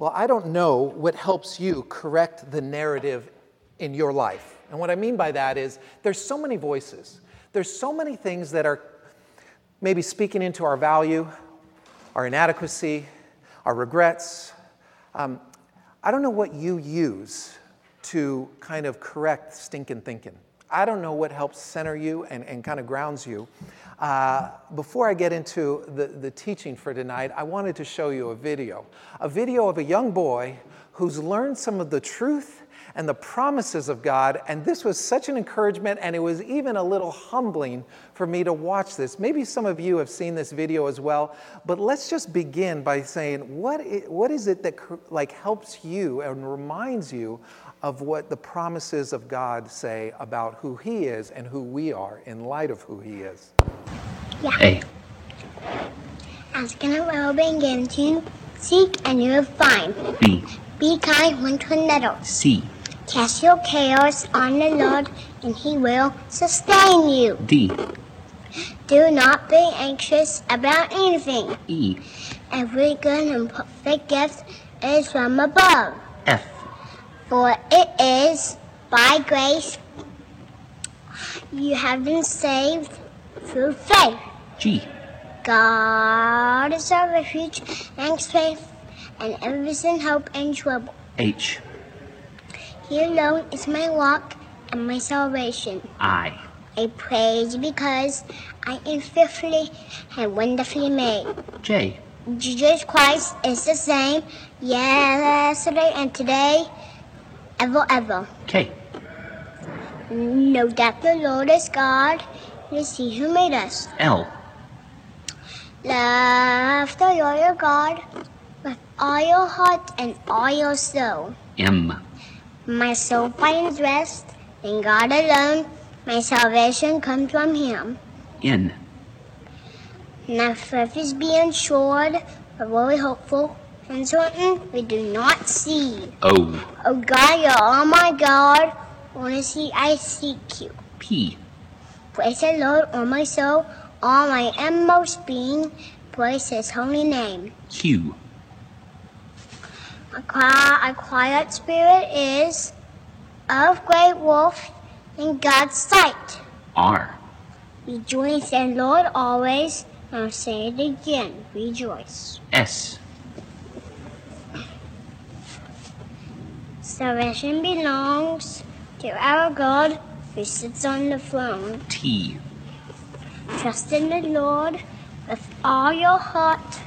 Well, I don't know what helps you correct the narrative in your life. And what I mean by that is there's so many voices. There's so many things that are maybe speaking into our value, our inadequacy, our regrets. Um, I don't know what you use to kind of correct stinking thinking. I don't know what helps center you and, and kind of grounds you. Uh, before I get into the, the teaching for tonight, I wanted to show you a video. A video of a young boy who's learned some of the truth and the promises of God. And this was such an encouragement, and it was even a little humbling for me to watch this. Maybe some of you have seen this video as well, but let's just begin by saying, what is, what is it that like helps you and reminds you of what the promises of God say about who He is and who we are in light of who He is? Yeah. Hey. Ask and it will be given to you. Seek and you will find. B. Be kind one to another. C. Cast your cares on the Lord, and He will sustain you. D. Do not be anxious about anything. E. Every good and perfect gift is from above. For it is by grace you have been saved through faith. G. God is our refuge and strength and everything hope and trouble. H. He alone is my rock and my salvation. I. I praise you because I am fearfully and wonderfully made. J. Jesus Christ is the same yesterday and today, ever, ever. K. Know that the Lord is God. It is He who made us. L. Love the Lord your God with all your heart and all your soul. M. My soul finds rest in God alone. My salvation comes from Him. N. Faith is being assured, but very hopeful, and certain we do not see. O. Oh God, you're oh, my God. Honestly, I seek you. P. Praise the Lord, all my soul, all my inmost being. Praise His holy name. Q. A, quiet, a quiet spirit is of great worth in God's sight. R. Rejoice in Lord always. I'll say it again. Rejoice. S. Salvation belongs to our God who sits on the throne. T. Trust in the Lord with all your heart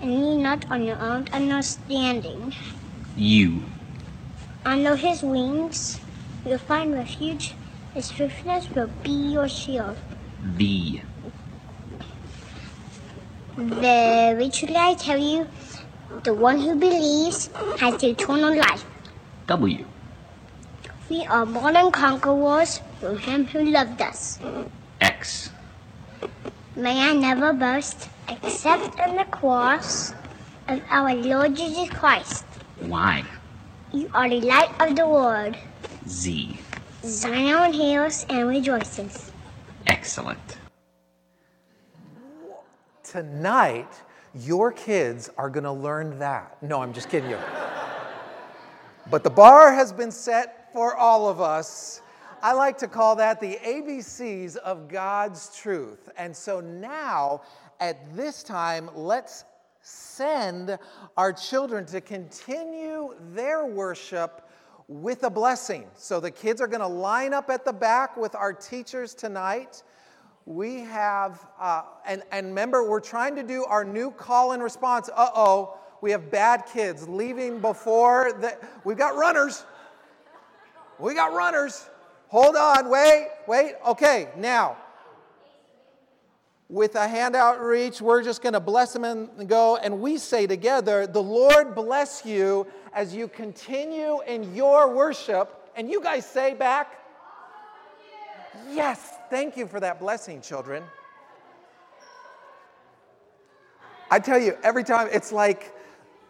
and lean not on your own understanding. U. Under his wings you'll find refuge. His faithfulness will be your shield. V. Very truly I tell you, the one who believes has eternal life. W. We are more than conquerors through him who loved us. X. May I never boast except in the cross of our Lord Jesus Christ. Y. You are the light of the world. Z. Zion heals and rejoices. Excellent. Tonight, your kids are going to learn that. No, I'm just kidding you. But the bar has been set for all of us. I like to call that the ABCs of God's truth. And so now, at this time, let's send our children to continue their worship with a blessing. So the kids are going to line up at the back with our teachers tonight. We have, uh, and, and remember, we're trying to do our new call and response. Uh oh, we have bad kids leaving before the, we've got runners. We got runners. Hold on, wait, wait. Okay, now, with a handout reach, we're just going to bless them and go. And we say together, The Lord bless you as you continue in your worship. And you guys say back, Yes, thank you for that blessing, children. I tell you, every time it's like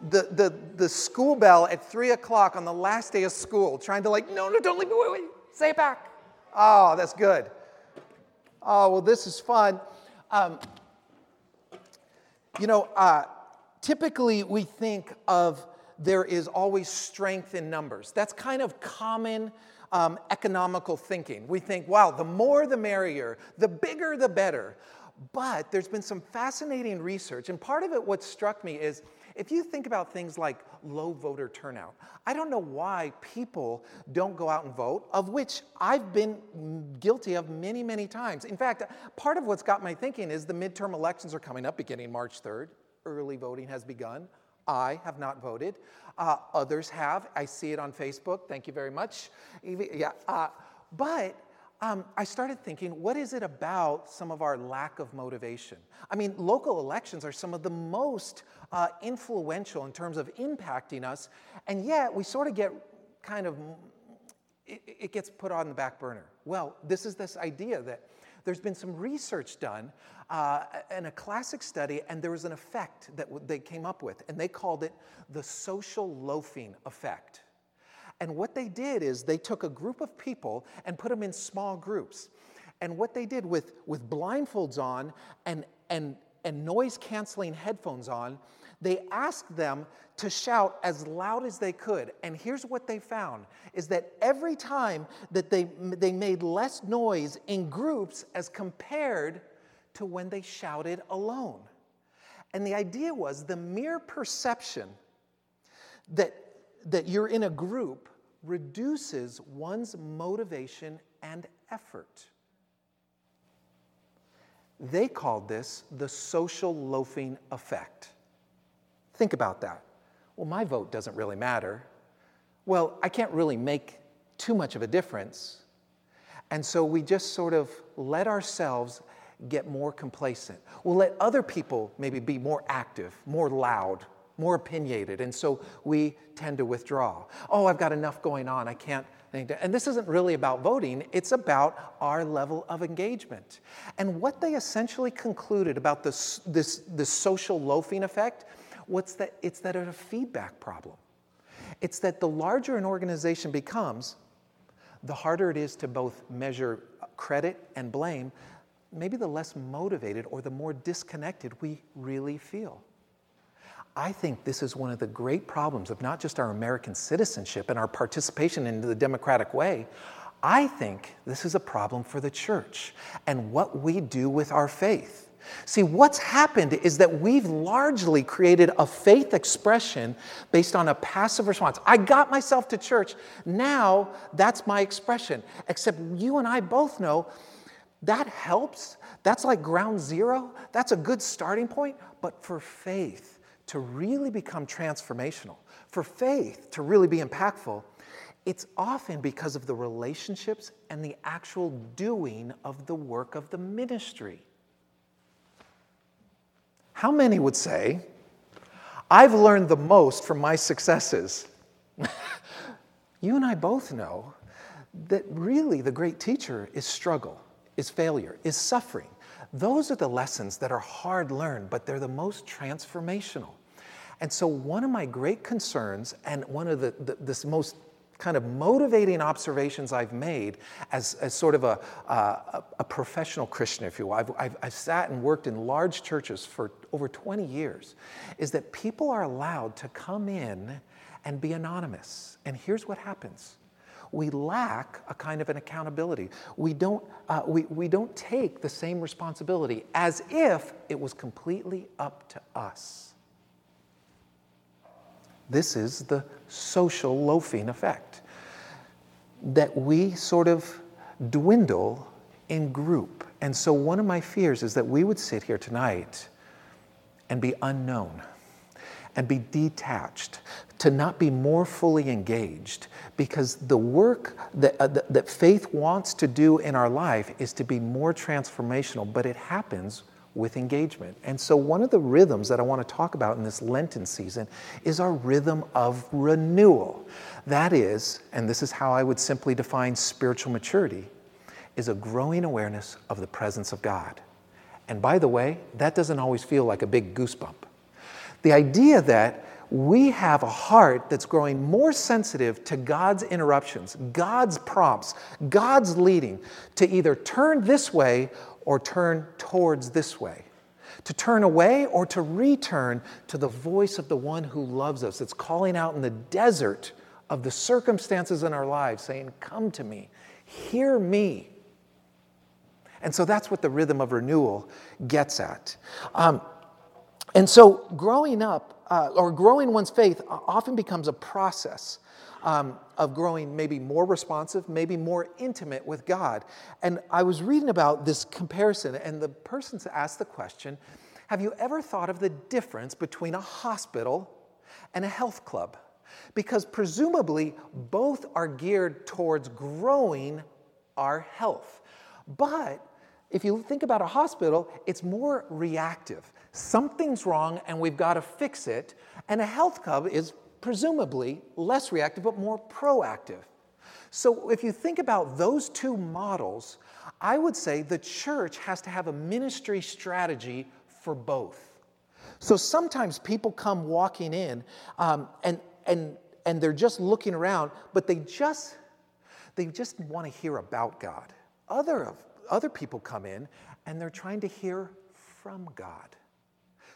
the, the, the school bell at three o'clock on the last day of school, trying to, like, no, no, don't leave me, wait, wait, say it back. Oh, that's good. Oh, well, this is fun. Um, you know, uh, typically we think of there is always strength in numbers. That's kind of common um, economical thinking. We think, wow, the more the merrier, the bigger the better. But there's been some fascinating research, and part of it, what struck me is if you think about things like low voter turnout, I don't know why people don't go out and vote, of which I've been guilty of many, many times. In fact, part of what's got my thinking is the midterm elections are coming up beginning March 3rd. Early voting has begun. I have not voted. Uh, others have. I see it on Facebook. Thank you very much. Yeah, uh, but um, I started thinking, what is it about some of our lack of motivation? I mean, local elections are some of the most uh, influential in terms of impacting us, and yet we sort of get kind of, it, it gets put on the back burner. Well, this is this idea that there's been some research done uh, and a classic study, and there was an effect that they came up with, and they called it the social loafing effect. And what they did is they took a group of people and put them in small groups. And what they did with, with blindfolds on and, and, and noise canceling headphones on, they asked them to shout as loud as they could. And here's what they found is that every time that they, they made less noise in groups as compared to when they shouted alone. And the idea was the mere perception that that you're in a group reduces one's motivation and effort. They called this the social loafing effect. Think about that. Well, my vote doesn't really matter. Well, I can't really make too much of a difference. And so we just sort of let ourselves get more complacent. We'll let other people maybe be more active, more loud, more opinionated, and so we tend to withdraw. Oh, I've got enough going on, I can't. And this isn't really about voting, it's about our level of engagement. And what they essentially concluded about this, this, this social loafing effect, what's that? It's that it's a feedback problem. It's that the larger an organization becomes, the harder it is to both measure credit and blame, maybe the less motivated or the more disconnected we really feel. I think this is one of the great problems of not just our American citizenship and our participation in the democratic way. I think this is a problem for the church and what we do with our faith. See, what's happened is that we've largely created a faith expression based on a passive response. I got myself to church, now that's my expression. Except you and I both know that helps. That's like ground zero. That's a good starting point. But for faith, to really become transformational, for faith to really be impactful, it's often because of the relationships and the actual doing of the work of the ministry. How many would say, I've learned the most from my successes? you and I both know that really the great teacher is struggle, is failure, is suffering. Those are the lessons that are hard learned, but they're the most transformational. And so, one of my great concerns, and one of the, the this most kind of motivating observations I've made as, as sort of a, uh, a professional Christian, if you will. I've, I've, I've, sat and worked in large churches for over 20 years, is that people are allowed to come in and be anonymous. And here's what happens we lack a kind of an accountability. We don't, uh, we, we don't take the same responsibility as if it was completely up to us. This is the social loafing effect that we sort of dwindle in group. And so, one of my fears is that we would sit here tonight and be unknown and be detached, to not be more fully engaged, because the work that, uh, that faith wants to do in our life is to be more transformational, but it happens with engagement. And so, one of the rhythms that I want to talk about in this Lenten season is our rhythm of renewal. That is, and this is how I would simply define spiritual maturity, is a growing awareness of the presence of God. And by the way, that doesn't always feel like a big goosebump. The idea that we have a heart that's growing more sensitive to God's interruptions, God's prompts, God's leading to either turn this way or turn towards this way. to turn away or to return to the voice of the one who loves us. It's calling out in the desert of the circumstances in our lives, saying, Come to me, hear me. And so that's what the rhythm of renewal gets at. Um, and so growing up, uh, or growing one's faith, often becomes a process um, of growing maybe more responsive, maybe more intimate with God. And I was reading about this comparison, and the person asked the question Have you ever thought of the difference between a hospital and a health club? Because presumably both are geared towards growing our health. But if you think about a hospital, it's more reactive. Something's wrong and we've got to fix it. And a health club is presumably less reactive, but more proactive. So if you think about those two models, I would say the church has to have a ministry strategy for both. So sometimes people come walking in um, and, and, and they're just looking around, but they just, they just want to hear about God. Other, other people come in and they're trying to hear from God.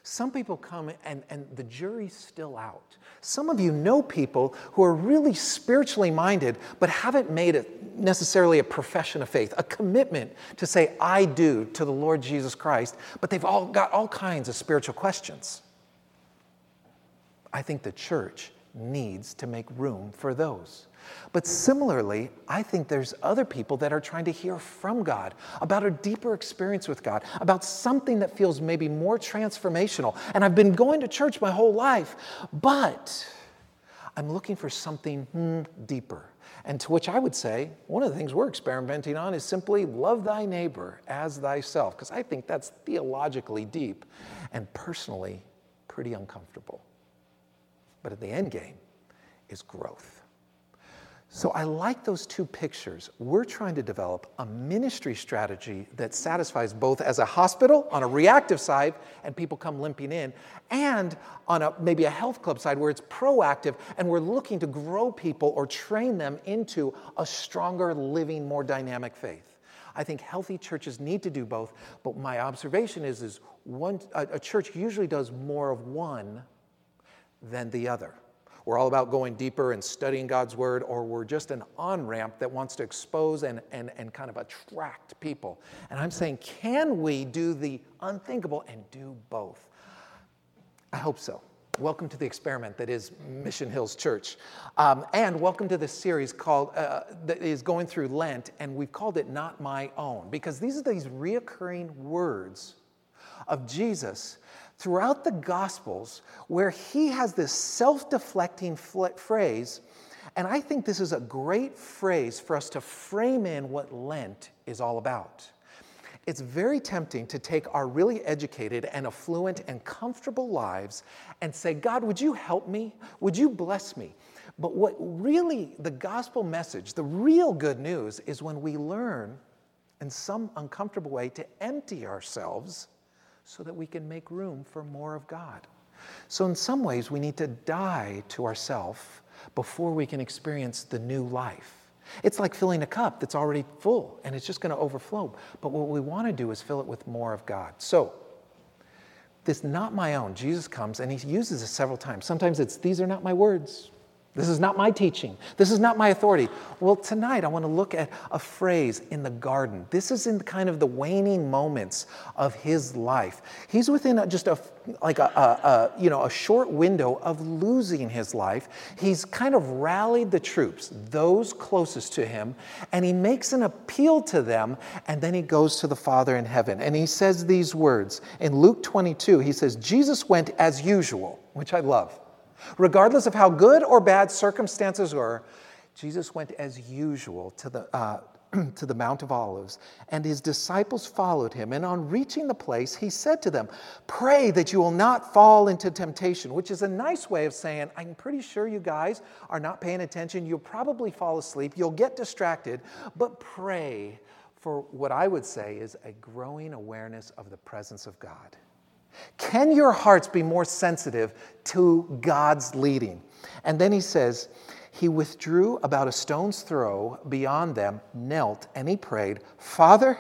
Some people come and, and the jury's still out. Some of you know people who are really spiritually minded, but haven't made it necessarily a profession of faith, a commitment to say, I do to the Lord Jesus Christ, but they've all got all kinds of spiritual questions. I think the church needs to make room for those. But similarly, I think there's other people that are trying to hear from God about a deeper experience with God, about something that feels maybe more transformational. And I've been going to church my whole life, but I'm looking for something hmm, deeper. And to which I would say, one of the things we're experimenting on is simply love thy neighbor as thyself, because I think that's theologically deep and personally pretty uncomfortable. But at the end game is growth. So I like those two pictures. We're trying to develop a ministry strategy that satisfies both as a hospital on a reactive side and people come limping in, and on a maybe a health club side where it's proactive and we're looking to grow people or train them into a stronger, living, more dynamic faith. I think healthy churches need to do both, but my observation is, is one, a, a church usually does more of one than the other we're all about going deeper and studying God's word, or we're just an on ramp that wants to expose and, and, and kind of attract people. And I'm saying, can we do the unthinkable and do both? I hope so. Welcome to the experiment that is Mission Hills Church. Um, and welcome to this series called, uh, that is going through Lent, and we've called it Not My Own, because these are these reoccurring words of Jesus throughout the Gospels where he has this self deflecting phrase. And I think this is a great phrase for us to frame in what Lent is all about. It's very tempting to take our really educated and affluent and comfortable lives and say, God, would you help me? Would you bless me? But what really the gospel message, the real good news, is when we learn in some uncomfortable way to empty ourselves so that we can make room for more of God. So, in some ways, we need to die to ourself before we can experience the new life. It's like filling a cup that's already full and it's just going to overflow. But what we want to do is fill it with more of God. So, this not my own, Jesus comes and he uses it several times. Sometimes it's, these are not my words. This is not my teaching. This is not my authority. Well, tonight I want to look at a phrase in the garden. This is in kind of the waning moments of his life. He's within just a like a, a, a, you know a short window of losing his life. He's kind of rallied the troops, those closest to him, and he makes an appeal to them, and then he goes to the Father in heaven, and he says these words in Luke 22. He says, "Jesus went as usual," which I love. Regardless of how good or bad circumstances were, Jesus went as usual to the, uh, to the Mount of Olives, and his disciples followed him. And on reaching the place, he said to them, Pray that you will not fall into temptation, which is a nice way of saying, I'm pretty sure you guys are not paying attention. You'll probably fall asleep, you'll get distracted, but pray for what I would say is a growing awareness of the presence of God. Can your hearts be more sensitive to God's leading? And then he says, He withdrew about a stone's throw beyond them, knelt, and he prayed, Father,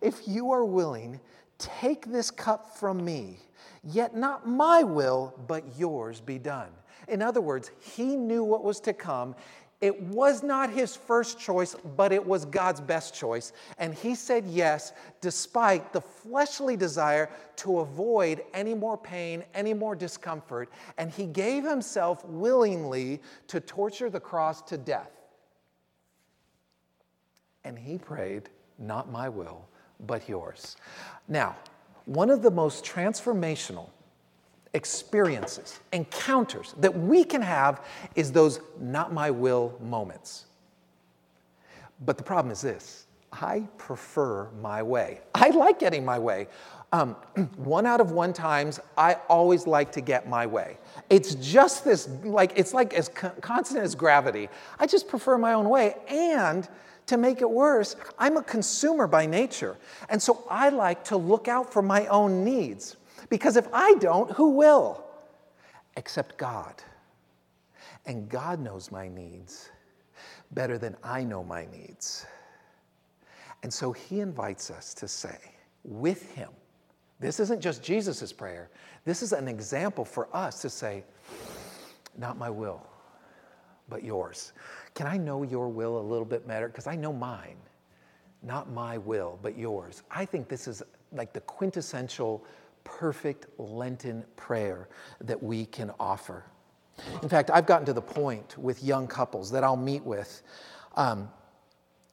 if you are willing, Take this cup from me, yet not my will, but yours be done. In other words, he knew what was to come. It was not his first choice, but it was God's best choice. And he said yes, despite the fleshly desire to avoid any more pain, any more discomfort. And he gave himself willingly to torture the cross to death. And he prayed, Not my will, but yours. Now, one of the most transformational experiences, encounters that we can have is those not my will moments. But the problem is this I prefer my way. I like getting my way. Um, one out of one times, I always like to get my way. It's just this, like, it's like as constant as gravity. I just prefer my own way. And to make it worse, I'm a consumer by nature. And so I like to look out for my own needs. Because if I don't, who will? Except God. And God knows my needs better than I know my needs. And so he invites us to say, with him, this isn't just Jesus' prayer, this is an example for us to say, not my will, but yours. Can I know your will a little bit better? Because I know mine. Not my will, but yours. I think this is like the quintessential perfect Lenten prayer that we can offer. In fact, I've gotten to the point with young couples that I'll meet with. Um,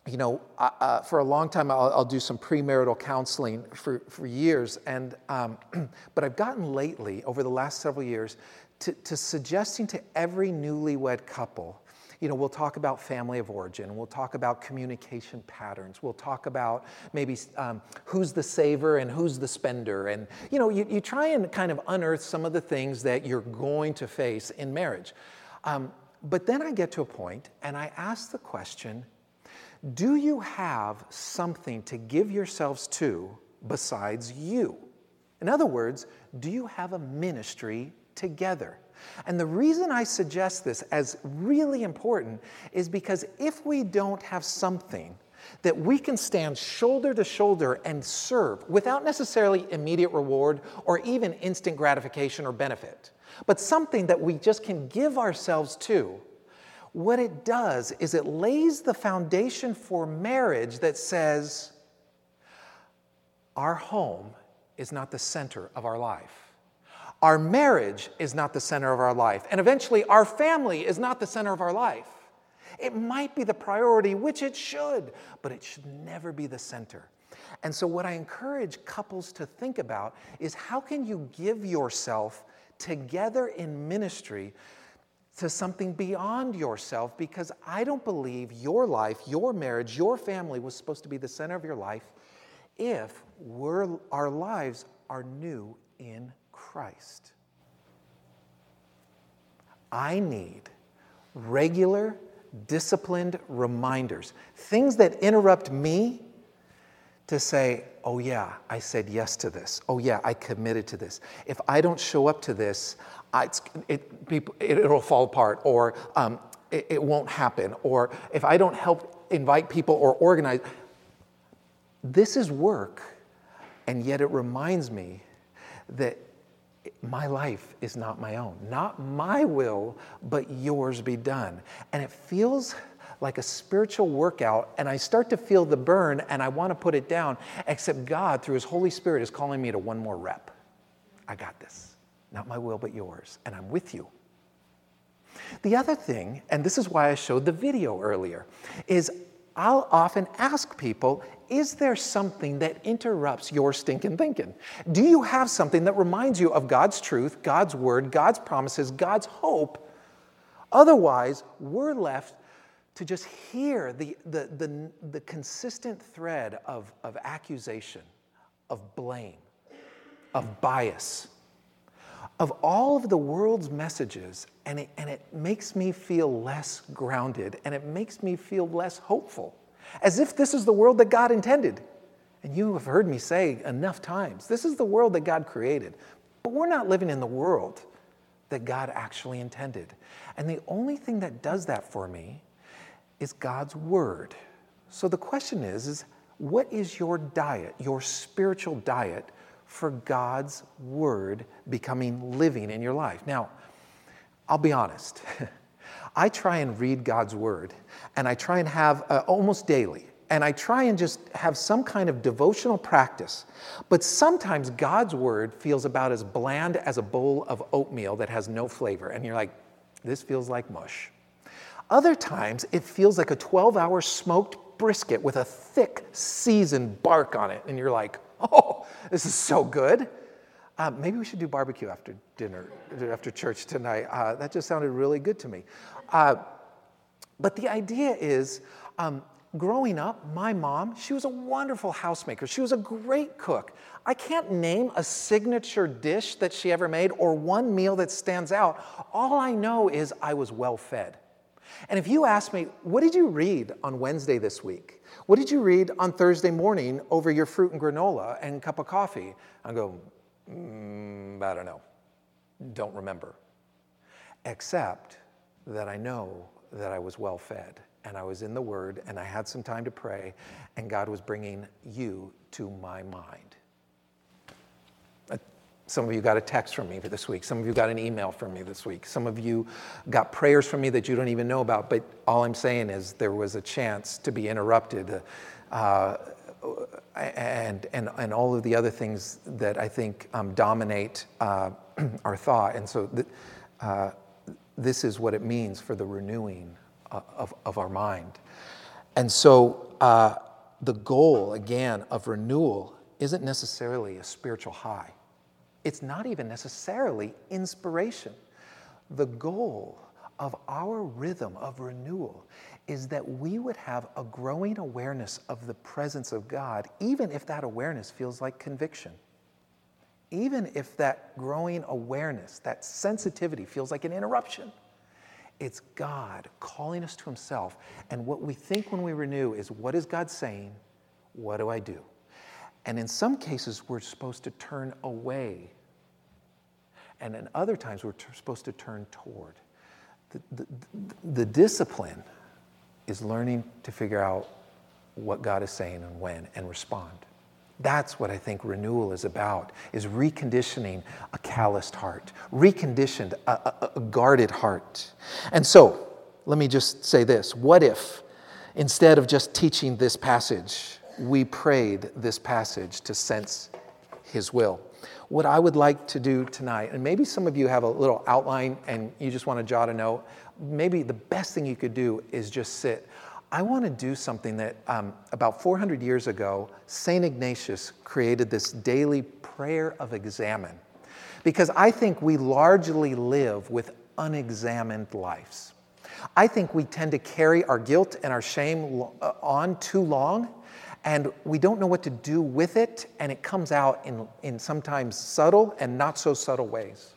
you know, uh, for a long time, I'll, I'll, do some premarital counseling for, for years. And, um, but I've gotten lately, over the last several years, to, to suggesting to every newlywed couple you know, we'll talk about family of origin, we'll talk about communication patterns, we'll talk about maybe um, who's the saver and who's the spender. And, you know, you, you try and kind of unearth some of the things that you're going to face in marriage. Um, but then I get to a point and I ask the question do you have something to give yourselves to besides you? In other words, do you have a ministry together? And the reason I suggest this as really important is because if we don't have something that we can stand shoulder to shoulder and serve without necessarily immediate reward or even instant gratification or benefit, but something that we just can give ourselves to, what it does is it lays the foundation for marriage that says, our home is not the center of our life. Our marriage is not the center of our life. And eventually, our family is not the center of our life. It might be the priority, which it should, but it should never be the center. And so, what I encourage couples to think about is how can you give yourself together in ministry to something beyond yourself? Because I don't believe your life, your marriage, your family was supposed to be the center of your life if our lives are new in Christ. I need regular, disciplined reminders, things that interrupt me to say, oh, yeah, I said yes to this. Oh, yeah, I committed to this. If I don't show up to this, I, it, people, it, will fall apart, or um, it, it won't happen, or if I don't help invite people or organize. This is work, and yet it reminds me that my life is not my own. Not my will, but yours be done. And it feels like a spiritual workout, and I start to feel the burn and I want to put it down, except God, through His Holy Spirit, is calling me to one more rep. I got this. Not my will, but yours. And I'm with you. The other thing, and this is why I showed the video earlier, is I'll often ask people is there something that interrupts your stinking thinking? Do you have something that reminds you of God's truth, God's word, God's promises, God's hope? Otherwise, we're left to just hear the, the, the, the consistent thread of, of accusation, of blame, of bias, of all of the world's messages, and it, and it makes me feel less grounded and it makes me feel less hopeful as if this is the world that God intended. And you have heard me say enough times this is the world that God created, but we're not living in the world that God actually intended. And the only thing that does that for me is God's word. So the question is, is what is your diet, your spiritual diet for God's word becoming living in your life. Now, I'll be honest. I try and read God's word, and I try and have uh, almost daily, and I try and just have some kind of devotional practice. But sometimes God's word feels about as bland as a bowl of oatmeal that has no flavor, and you're like, this feels like mush. Other times, it feels like a 12 hour smoked brisket with a thick, seasoned bark on it, and you're like, oh, this is so good. Uh, maybe we should do barbecue after dinner, after church tonight. Uh, that just sounded really good to me. Uh, but the idea is, um, growing up, my mom, she was a wonderful housemaker. She was a great cook. I can't name a signature dish that she ever made or one meal that stands out. All I know is I was well fed. And if you ask me, what did you read on Wednesday this week? What did you read on Thursday morning over your fruit and granola and cup of coffee? I go, mm, I don't know. Don't remember. Except that I know that I was well fed and I was in the Word and I had some time to pray and God was bringing you to my mind. Some of you got a text from me for this week. Some of you got an email from me this week. Some of you got prayers from me that you don't even know about. But all I'm saying is there was a chance to be interrupted. Uh, and, and, and all of the other things that I think um, dominate uh, our thought. And so th- uh, this is what it means for the renewing uh, of, of our mind. And so uh, the goal, again, of renewal isn't necessarily a spiritual high. It's not even necessarily inspiration. The goal of our rhythm of renewal is that we would have a growing awareness of the presence of God, even if that awareness feels like conviction. Even if that growing awareness, that sensitivity feels like an interruption. It's God calling us to Himself. And what we think when we renew is what is God saying? What do I do? And in some cases, we're supposed to turn away. And in other times, we're t- supposed to turn toward. The, the, the discipline is learning to figure out what God is saying and when and respond. That's what I think renewal is about, is reconditioning a calloused heart, reconditioned a, a, a guarded heart. And so, let me just say this. What if, instead of just teaching this passage, we prayed this passage to sense his will? What I would like to do tonight, and maybe some of you have a little outline and you just want to jot a note, maybe the best thing you could do is just sit. I want to do something that um, about 400 years ago, St. Ignatius created this daily prayer of examen. Because I think we largely live with unexamined lives. I think we tend to carry our guilt and our shame uh, on too long, and we don't know what to do with it, and it comes out in, in sometimes subtle and not so subtle ways.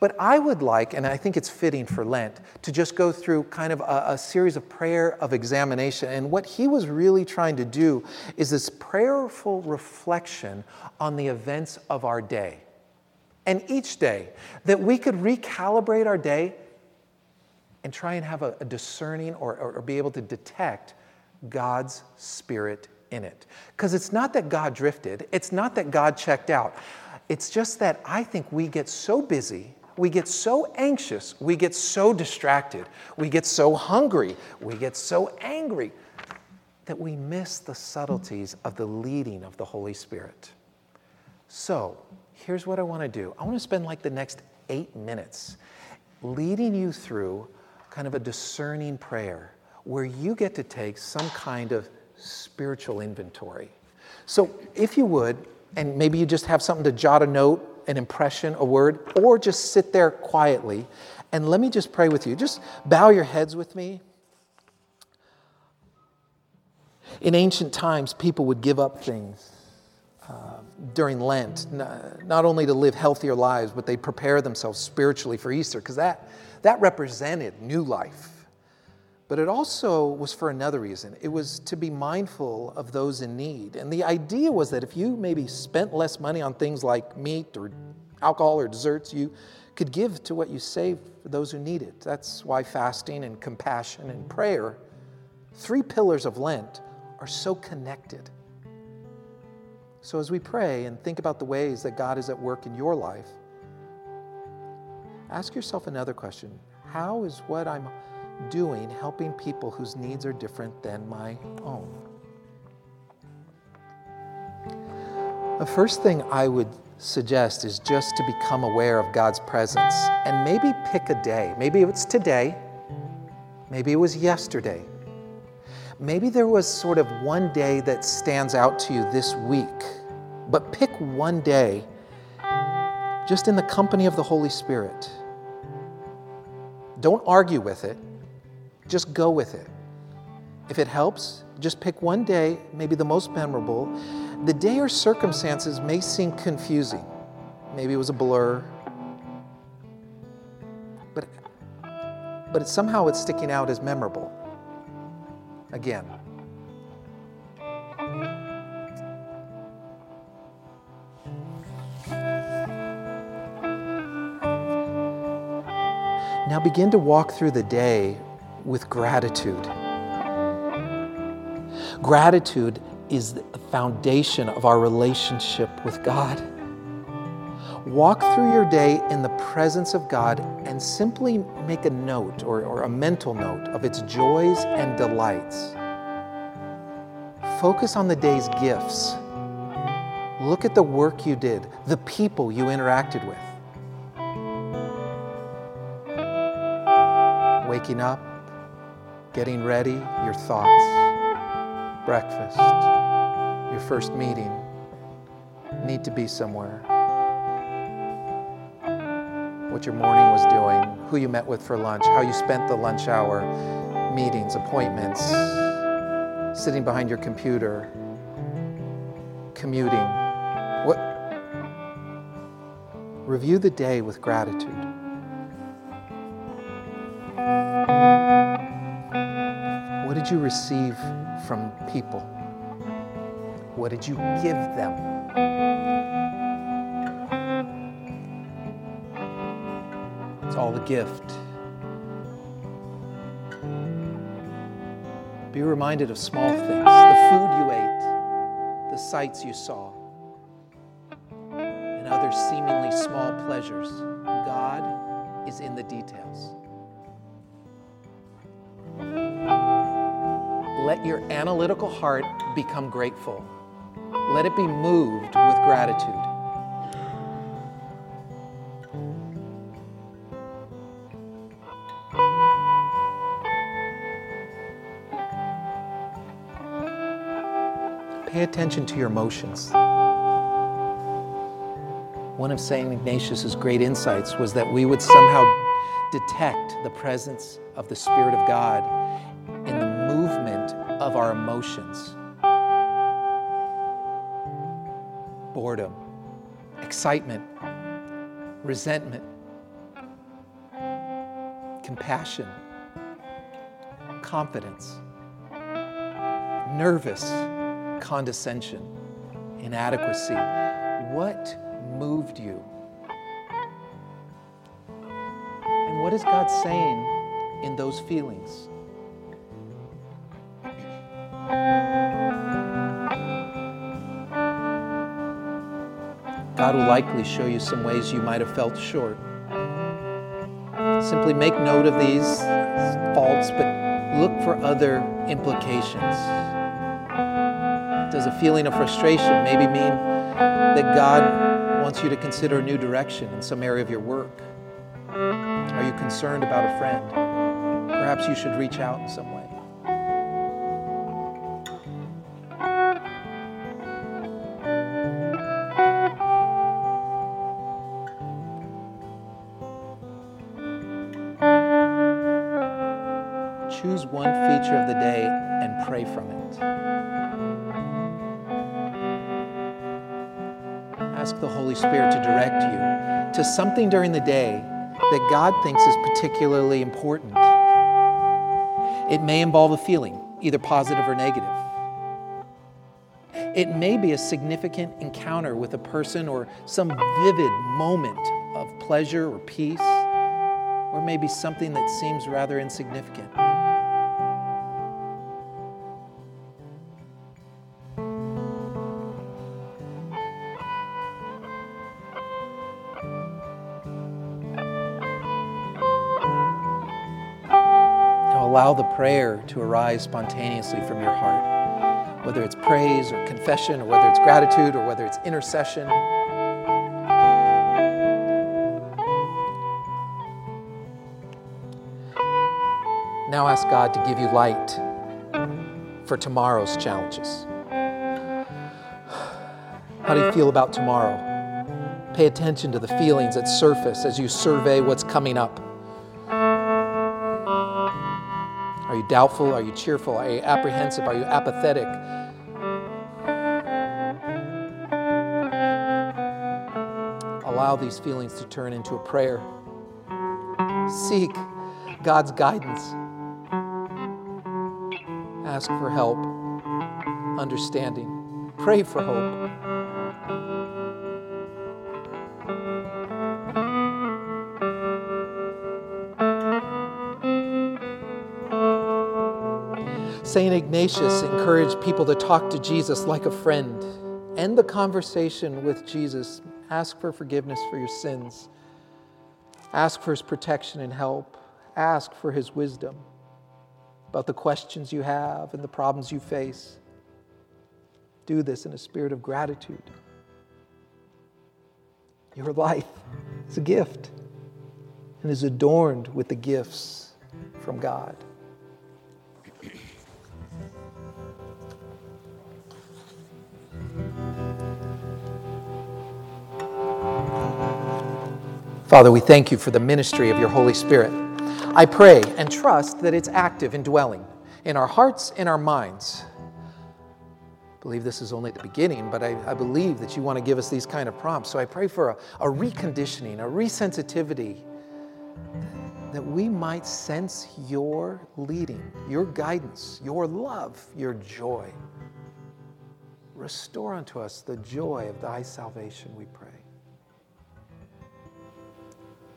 But I would like, and I think it's fitting for Lent, to just go through kind of a, a, series of prayer of examination. And what he was really trying to do is this prayerful reflection on the events of our day. And each day, that we could recalibrate our day and try and have a, a discerning or, or, or be able to detect God's Spirit in it. Because it's not that God drifted, it's not that God checked out. It's just that I think we get so busy we get so anxious, we get so distracted, we get so hungry, we get so angry that we miss the subtleties of the leading of the Holy Spirit. So, here's what I want to do I want to spend like the next eight minutes leading you through kind of a discerning prayer where you get to take some kind of spiritual inventory. So, if you would, and maybe you just have something to jot a note an impression, a word, or just sit there quietly. And let me just pray with you. Just bow your heads with me. In ancient times, people would give up things uh, during Lent, not only to live healthier lives, but they'd prepare themselves spiritually for Easter, because that, that represented new life. But it also was for another reason. It was to be mindful of those in need. And the idea was that if you maybe spent less money on things like meat or alcohol or desserts, you could give to what you saved for those who need it. That's why fasting and compassion and prayer, three pillars of Lent, are so connected. So, as we pray and think about the ways that God is at work in your life, ask yourself another question How is what I'm doing helping people whose needs are different than my own? The first thing I would suggest is just to become aware of God's presence and maybe pick a day. Maybe it's today, maybe it was yesterday. Maybe there was sort of one day that stands out to you this week, but pick one day just in the company of the Holy Spirit. Don't argue with it, just go with it. If it helps, just pick one day, maybe the most memorable. The day or circumstances may seem confusing. Maybe it was a blur. But, but somehow it's sticking out as memorable. Again. Now begin to walk through the day with gratitude. Gratitude is the foundation of our relationship with God. Walk through your day in the presence of God and simply make a note or, or, a mental note of its joys and delights. Focus on the day's gifts. Look at the work you did, the people you interacted with. Waking up, getting ready, your thoughts breakfast, your first meeting, need to be somewhere, what your morning was doing, who you met with for lunch, how you spent the lunch hour, meetings, appointments, sitting behind your computer, commuting. What review the day with gratitude. You receive from people? What did you give them? It's all a gift. Be reminded of small things the food you ate, the sights you saw, and other seemingly small pleasures. God is in the details. Let your analytical heart become grateful. Let it be moved with gratitude. Pay attention to your emotions. One of St. Ignatius's great insights was that we would somehow detect the presence of the Spirit of God our emotions boredom, excitement, resentment, compassion, confidence, nervous condescension, inadequacy. What moved you? And what is God saying in those feelings? God will likely show you some ways you might have felt short. Simply make note of these faults, but look for other implications. Does a feeling of frustration maybe mean that God wants you to consider a new direction in some area of your work? Are you concerned about a friend? Perhaps you should reach out in some way. Choose one feature of the day and pray from it. Ask the Holy Spirit to direct you to something during the day that God thinks is particularly important. It may involve a feeling, either positive or negative. It may be a significant encounter with a person or some vivid moment of pleasure or peace, or maybe something that seems rather insignificant. Allow the prayer to arise spontaneously from your heart, whether it's praise or confession, or whether it's gratitude, or whether it's intercession. Now ask God to give you light for tomorrow's challenges. How do you feel about tomorrow? Pay attention to the feelings that surface as you survey what's coming up. Doubtful? Are you cheerful? Are you apprehensive? Are you apathetic? Allow these feelings to turn into a prayer. Seek God's guidance. Ask for help, understanding. Pray for hope. Ignatius encouraged people to talk to Jesus like a friend. End the conversation with Jesus. Ask for forgiveness for your sins. Ask for his protection and help. Ask for his wisdom about the questions you have and the problems you face. Do this in a spirit of gratitude. Your life is a gift and is adorned with the gifts from God. Father, we thank you for the ministry of your Holy Spirit. I pray and trust that it's active and dwelling in our hearts and our minds. I believe this is only at the beginning, but I, I, believe that you want to give us these kind of prompts. So I pray for a, a reconditioning, a resensitivity, that we might sense your leading, your guidance, your love, your joy. Restore unto us the joy of thy salvation, we pray.